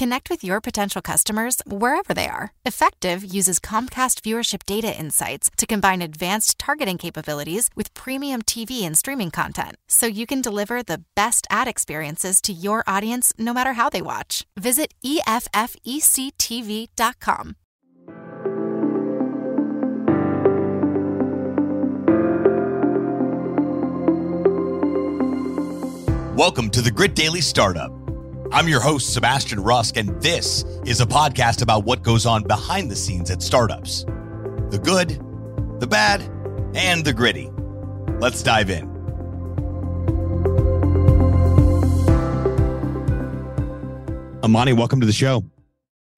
Connect with your potential customers wherever they are. Effectv uses Comcast viewership data insights to combine advanced targeting capabilities with premium TV and streaming content so you can deliver the best ad experiences to your audience no matter how they watch. Visit EFFECTV.com. Welcome to the Grit Daily Startup. I'm your host, Sebastian Rusk, and this is a podcast about what goes on behind the scenes at startups the good, the bad, and the gritty. Let's dive in. Amani, welcome to the show.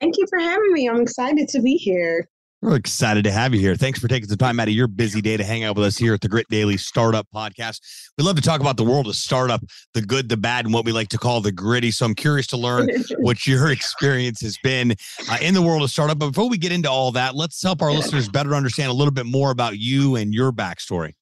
Thank you for having me. I'm excited to be here. We're excited to have you here. Thanks for taking some time out of your busy day to hang out with us here at the Grit Daily Startup Podcast. We love to talk about the world of startup, the good, the bad, and what we like to call the gritty. So I'm curious to learn what your experience has been uh, in the world of startup. But before we get into all that, let's help our listeners better understand a little bit more about you and your backstory.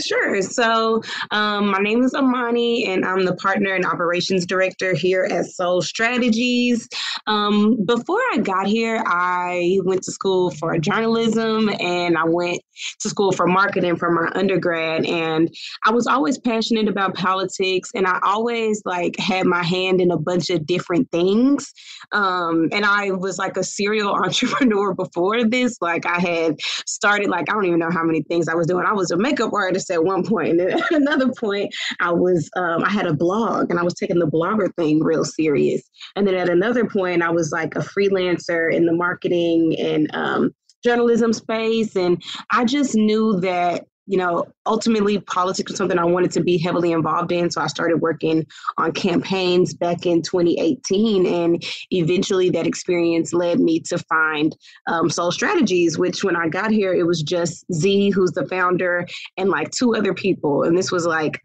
Sure. So, um, my name is Amani, and I'm the partner and operations director here at Sole Strategies. Um, before I got here, I went to school for journalism and I went to school for marketing for my undergrad. And I was always passionate about politics, and I always like had my hand in a bunch of different things. Um, and I was like a serial entrepreneur before this. Like, I had started, like, I don't even know how many things I was doing. I was a makeup artist at one point. And at another point, I was um, I had a blog and I was taking the blogger thing real serious. And then at another point, I was like a freelancer in the marketing and um, journalism space. And I just knew that you know, ultimately politics was something I wanted to be heavily involved in. So I started working on campaigns back in 2018. And eventually that experience led me to find um, Sole Strategies, which when I got here, it was just Z, who's the founder, and like two other people. And this was like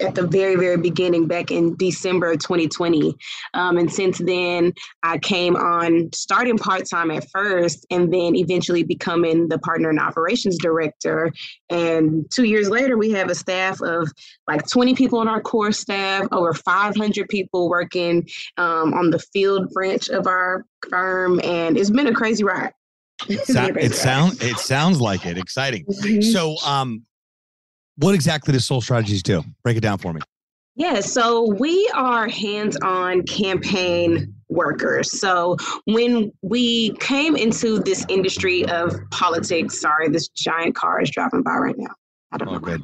at the very very beginning back in december 2020 um, and since then i came on starting part-time at first and then eventually becoming the partner and operations director. And two years later we have a staff of like 20 people on our core staff over 500 people working um, on the field branch of our firm. And it's been a crazy ride. It, it sounds it sounds like it. Exciting. Mm-hmm. so um what exactly does Sole Strategies do? Break it down for me. Yeah, so we are hands on campaign workers. So when we came into this industry of politics, sorry, this giant car is driving by right now. I don't oh, know. Good.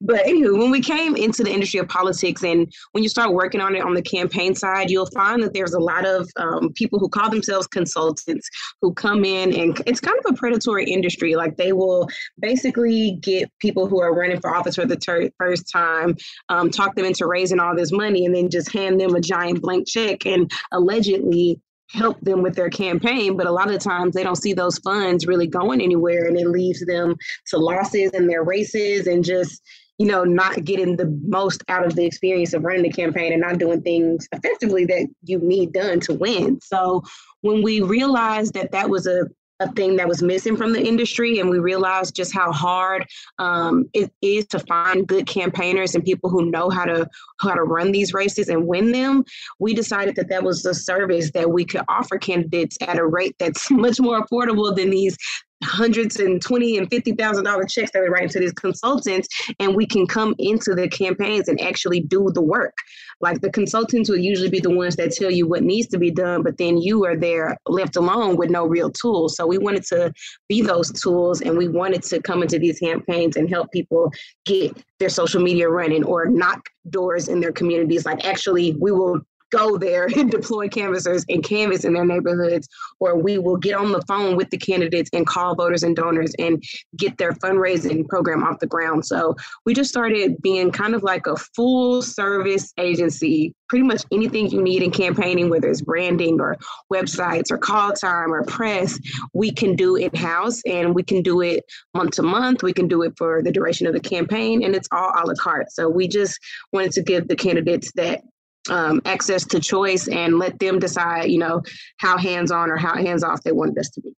But anywho, when we came into the industry of politics and when you start working on it on the campaign side, you'll find that there's a lot of um, people who call themselves consultants who come in and it's kind of a predatory industry. Like they will basically get people who are running for office for the ter- first time, um, talk them into raising all this money, and then just hand them a giant blank check and allegedly help them with their campaign but a lot of times they don't see those funds really going anywhere and it leaves them to losses in their races and just you know not getting the most out of the experience of running the campaign and not doing things effectively that you need done to win. So when we realized that that was a a thing that was missing from the industry, and we realized just how hard um, it is to find good campaigners and people who know how to how to run these races and win them. We decided that that was a service that we could offer candidates at a rate that's much more affordable than these hundreds and twenty and fifty thousand dollar checks that we write to these consultants, and we can come into the campaigns and actually do the work. Like the consultants will usually be the ones that tell you what needs to be done, but then you are there left alone with no real tools. So we wanted to be those tools, and we wanted to come into these campaigns and help people get their social media running or knock doors in their communities. Like actually, we will go there and deploy canvassers and canvass in their neighborhoods, or we will get on the phone with the candidates and call voters and donors and get their fundraising program off the ground. So we just started being kind of like a full service agency. Pretty much anything you need in campaigning, whether it's branding or websites or call time or press, we can do in house and we can do it month to month. We can do it for the duration of the campaign, and it's all a la carte. So we just wanted to give the candidates that um, access to choice and let them decide, you know, how hands on or how hands off they wanted us to be.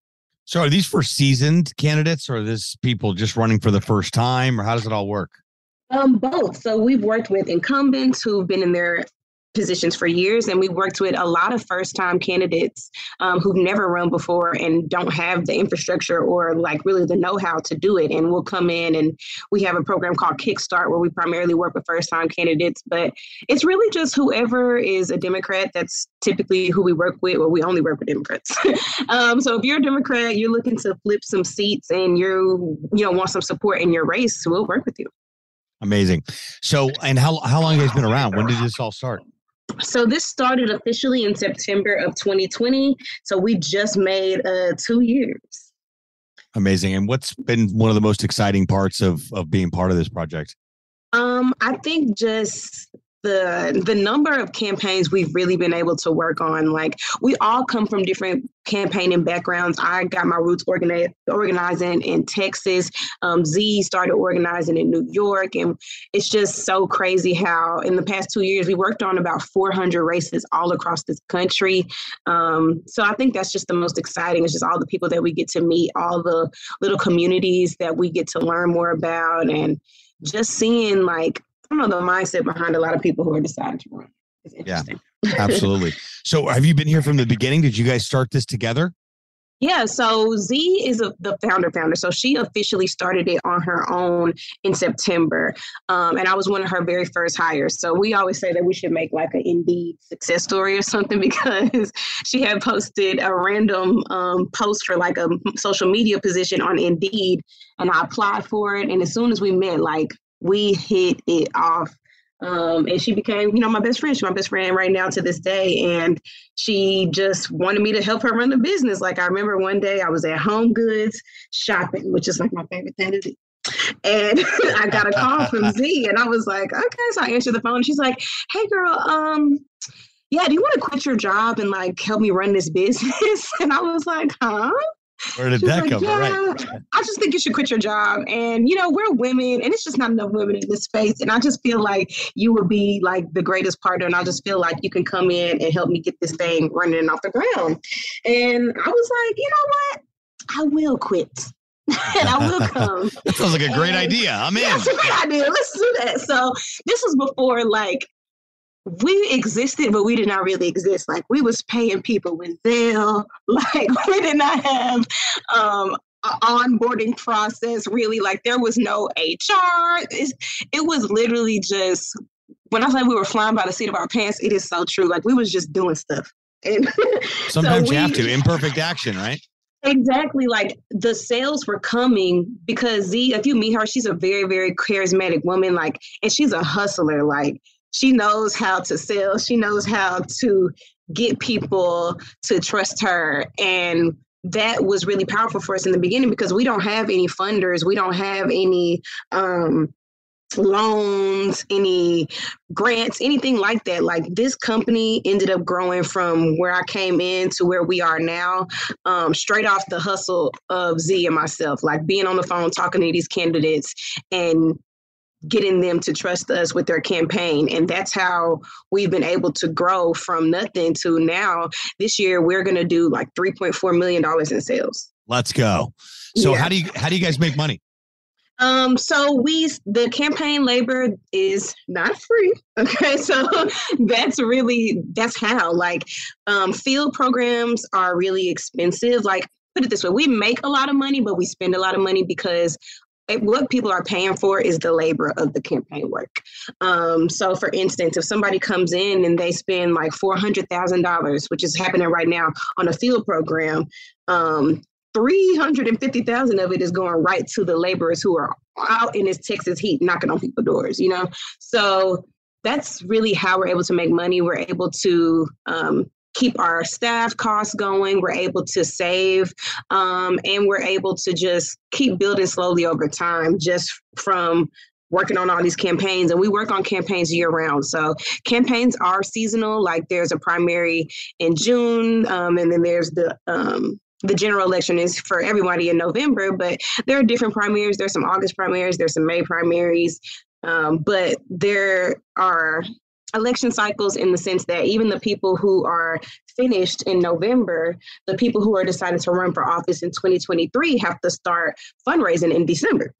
So, are these for seasoned candidates, or are this people just running for the first time, or how does it all work? Um, both. So we've worked with incumbents who've been in their positions for years, and we worked with a lot of first time candidates um, who've never run before and don't have the infrastructure or like really the know how to do it. And we'll come in and we have a program called Kickstart where we primarily work with first time candidates, but it's really just whoever is a Democrat. That's typically who we work with, or we only work with Democrats. um, so if you're a Democrat, you're looking to flip some seats and you you know want some support in your race, we'll work with you. Amazing. So, and how how long has been around? When did this all start? So this started officially in September of 2020. So we just made uh, two years. Amazing. And what's been one of the most exciting parts of of being part of this project? Um, I think just the the number of campaigns we've really been able to work on like we all come from different campaigning backgrounds. I got my roots organi- organizing in texas. Um, z started organizing in new york and it's just so crazy how in the past two years we worked on about 400 races all across this country. Um, so i think that's just the most exciting. It's just all the people that we get to meet all the little communities that we get to learn more about and just seeing like don't know the mindset behind a lot of people who are deciding to run. Yeah, absolutely. So, have you been here from the beginning? Did you guys start this together? Yeah, so Z is a, the founder founder. So she officially started it on her own in September. Um, and I was one of her very first hires. So we always say that we should make like an Indeed success story or something because she had posted a random um, post for like a social media position on Indeed. And I applied for it. And as soon as we met, like we hit it off. Um, and she became, you know, my best friend. She's my best friend right now to this day. And she just wanted me to help her run the business. Like I remember one day I was at Home Goods shopping, which is like my favorite thing to do. And I got a call from Z, and I was like, okay. So I answered the phone. She's like, hey, girl, um, yeah, do you want to quit your job and like help me run this business? And I was like, huh? Where did that like, come yeah, Right. I just think you should quit your job. And, you know, we're women and it's just not enough women in this space. And I just feel like you would be like the greatest partner. And I just feel like you can come in and help me get this thing running off the ground. And I was like, you know what? I will quit. and I will come. that sounds like a great and, idea. I'm in. That's a great idea. Let's do that. So this was before like we existed, but we did not really exist. Like we was paying people with Zelle. Like we did not have um, an onboarding process. Really, like there was no HR. It's, it was literally just when I say we were flying by the seat of our pants. It is so true. Like we was just doing stuff. And sometimes so we, you have to imperfect action, right? Exactly. Like the sales were coming because Z, if you meet her, she's a very, very charismatic woman. Like, and she's a hustler. Like, she knows how to sell. She knows how to get people to trust her. And that was really powerful for us in the beginning because we don't have any funders. We don't have any um, loans any grants anything like that. Like this company ended up growing from where i came in to where we are now um, straight off the hustle of z and myself like being on the phone talking to these candidates and getting them to trust us with their campaign. And that's how we've been able to grow from nothing to now. This year, we're going to do like $3.4 million in sales. Let's go. So yeah. how do you, how do you guys make money? Um, so we the campaign labor is not free. Okay, so that's really that's how like um, field programs are really expensive. Like put it this way, we make a lot of money, but we spend a lot of money because what people are paying for is the labor of the campaign work. Um, so, for instance, if somebody comes in and they spend like four hundred thousand dollars, which is happening right now on a field program, um, three hundred and fifty thousand of it is going right to the laborers who are out in this Texas heat, knocking on people's doors. You know, so that's really how we're able to make money. We're able to um, keep our staff costs going. We're able to save um, and we're able to just keep building slowly over time just from working on all these campaigns. And we work on campaigns year round. So campaigns are seasonal like there's a primary in june um, and then there's the um, the general election is for everybody in november but there are different primaries. There's some august primaries there's some may primaries um, but there are election cycles in the sense that even the people who are finished in November, the people who are deciding to run for office in 2023 have to start fundraising in December.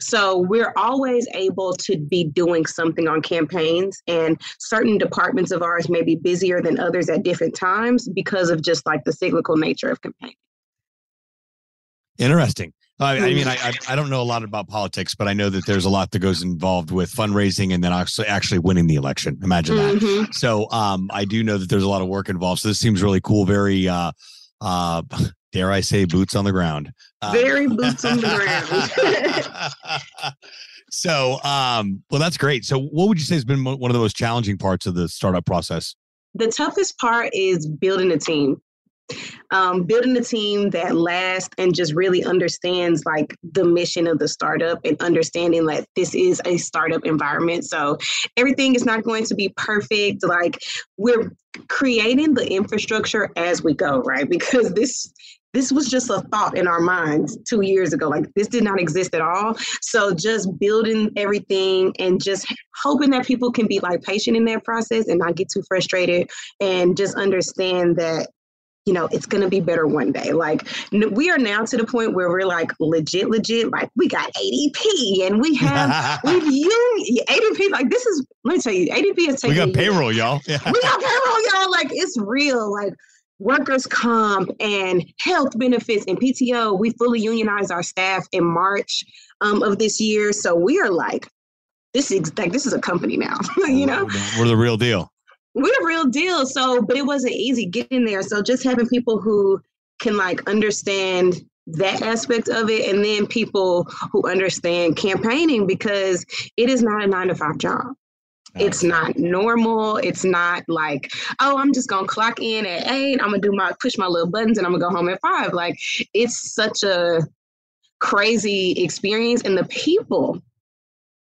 So we're always able to be doing something on campaigns, and certain departments of ours may be busier than others at different times because of just like the cyclical nature of campaigning. Interesting. I, I mean, I, I don't know a lot about politics, but I know that there's a lot that goes involved with fundraising and then actually actually winning the election. Imagine that. Mm-hmm. So, um, I do know that there's a lot of work involved. So this seems really cool. Very, uh, uh, dare I say, boots on the ground. Uh, Very boots on the ground. so, um, well, that's great. So, what would you say has been one of the most challenging parts of the startup process? The toughest part is building a team um, building a team that lasts and just really understands like the mission of the startup and understanding that this is a startup environment. So everything is not going to be perfect. Like we're creating the infrastructure as we go, right? Because this this was just a thought in our minds two years ago. Like this did not exist at all. So just building everything and just hoping that people can be like patient in that process and not get too frustrated and just understand that you know, it's going to be better one day. Like we are now to the point where we're like legit, legit. Like we got ADP and we have we've used ADP. Like this is let me tell you, ADP is taking. We got payroll, y'all. We got payroll, y'all. Like it's real. Like workers comp and health benefits and PTO. We fully unionized our staff in March um, of this year, so we are like, this is like this is a company now. you know, we're the real deal we're the real deal. So, but it wasn't easy getting there. So just having people who can like understand that aspect of it and then people who understand campaigning because it is not a nine to five job. It's not normal. It's not like, oh, I'm just gonna clock in at eight. I'm gonna do my push my little buttons and I'm gonna go home at five. Like it's such a crazy experience. And the people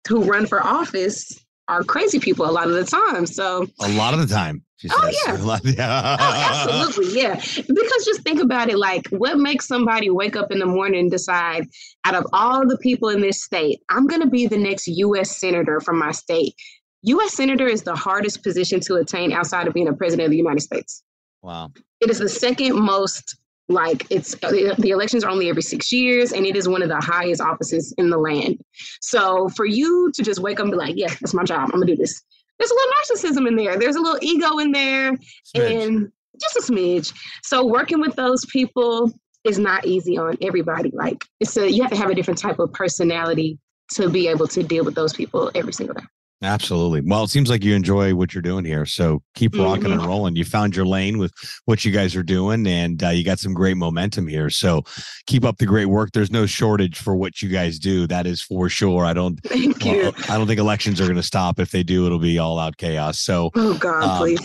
who run for office are crazy people a lot of the time. So a lot of the time. Oh yeah. yeah. oh, absolutely. Yeah. Because just think about it like what makes somebody wake up in the morning and decide out of all the people in this state, I'm gonna be the next US senator from my state. US senator is the hardest position to attain outside of being a president of the United States. Wow. It is the second most like it's the elections are only every six years and it is one of the highest offices in the land. So for you to just wake up and be like yeah that's my job. I'm gonna do this. There's a little narcissism in there. There's a little ego in there smidge. and just a smidge. So working with those people is not easy on everybody. Like it's a you have to have a different type of personality to be able to deal with those people every single day Absolutely. Well, it seems like you enjoy what you're doing here. So keep rocking mm-hmm. and rolling. You found your lane with what you guys are doing, and uh, you got some great momentum here. So keep up the great work. There's no shortage for what you guys do. That is for sure. I don't. Thank well, you. I don't think elections are going to stop. If they do, it'll be all out chaos. So. Oh God, um, please.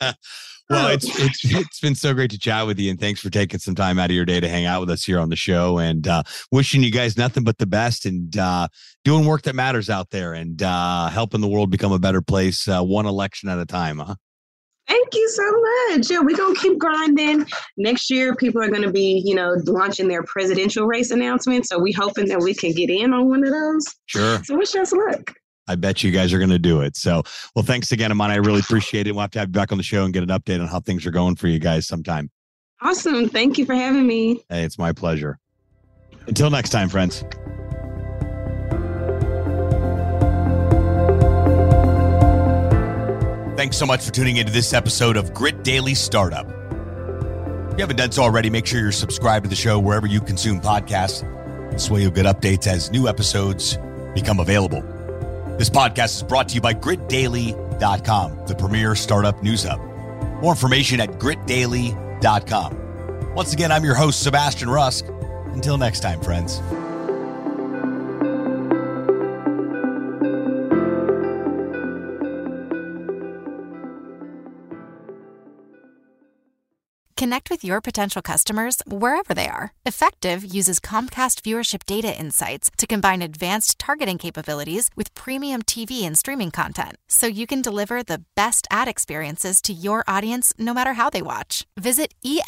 Well, it's it's it's been so great to chat with you, and thanks for taking some time out of your day to hang out with us here on the show. And uh, wishing you guys nothing but the best, and uh, doing work that matters out there, and uh, helping the world become a better place, uh, one election at a time. Huh? Thank you so much. Yeah, we're gonna keep grinding. Next year, people are gonna be, you know, launching their presidential race announcements. So we hoping that we can get in on one of those. Sure. So wish us luck. I bet you guys are going to do it. So, well, thanks again, Amani. I really appreciate it. We'll have to have you back on the show and get an update on how things are going for you guys sometime. Awesome. Thank you for having me. Hey, it's my pleasure. Until next time, friends. Thanks so much for tuning into this episode of Grit Daily Startup. If you haven't done so already, make sure you're subscribed to the show wherever you consume podcasts. This way you'll get updates as new episodes become available. This podcast is brought to you by gritdaily.com, the premier startup news hub. More information at gritdaily.com. Once again, I'm your host, Sebastian Rusk. Until next time, friends. Connect with your potential customers wherever they are. Effectv uses Comcast viewership data insights to combine advanced targeting capabilities with premium TV and streaming content so you can deliver the best ad experiences to your audience no matter how they watch. Visit EFFECTV.com.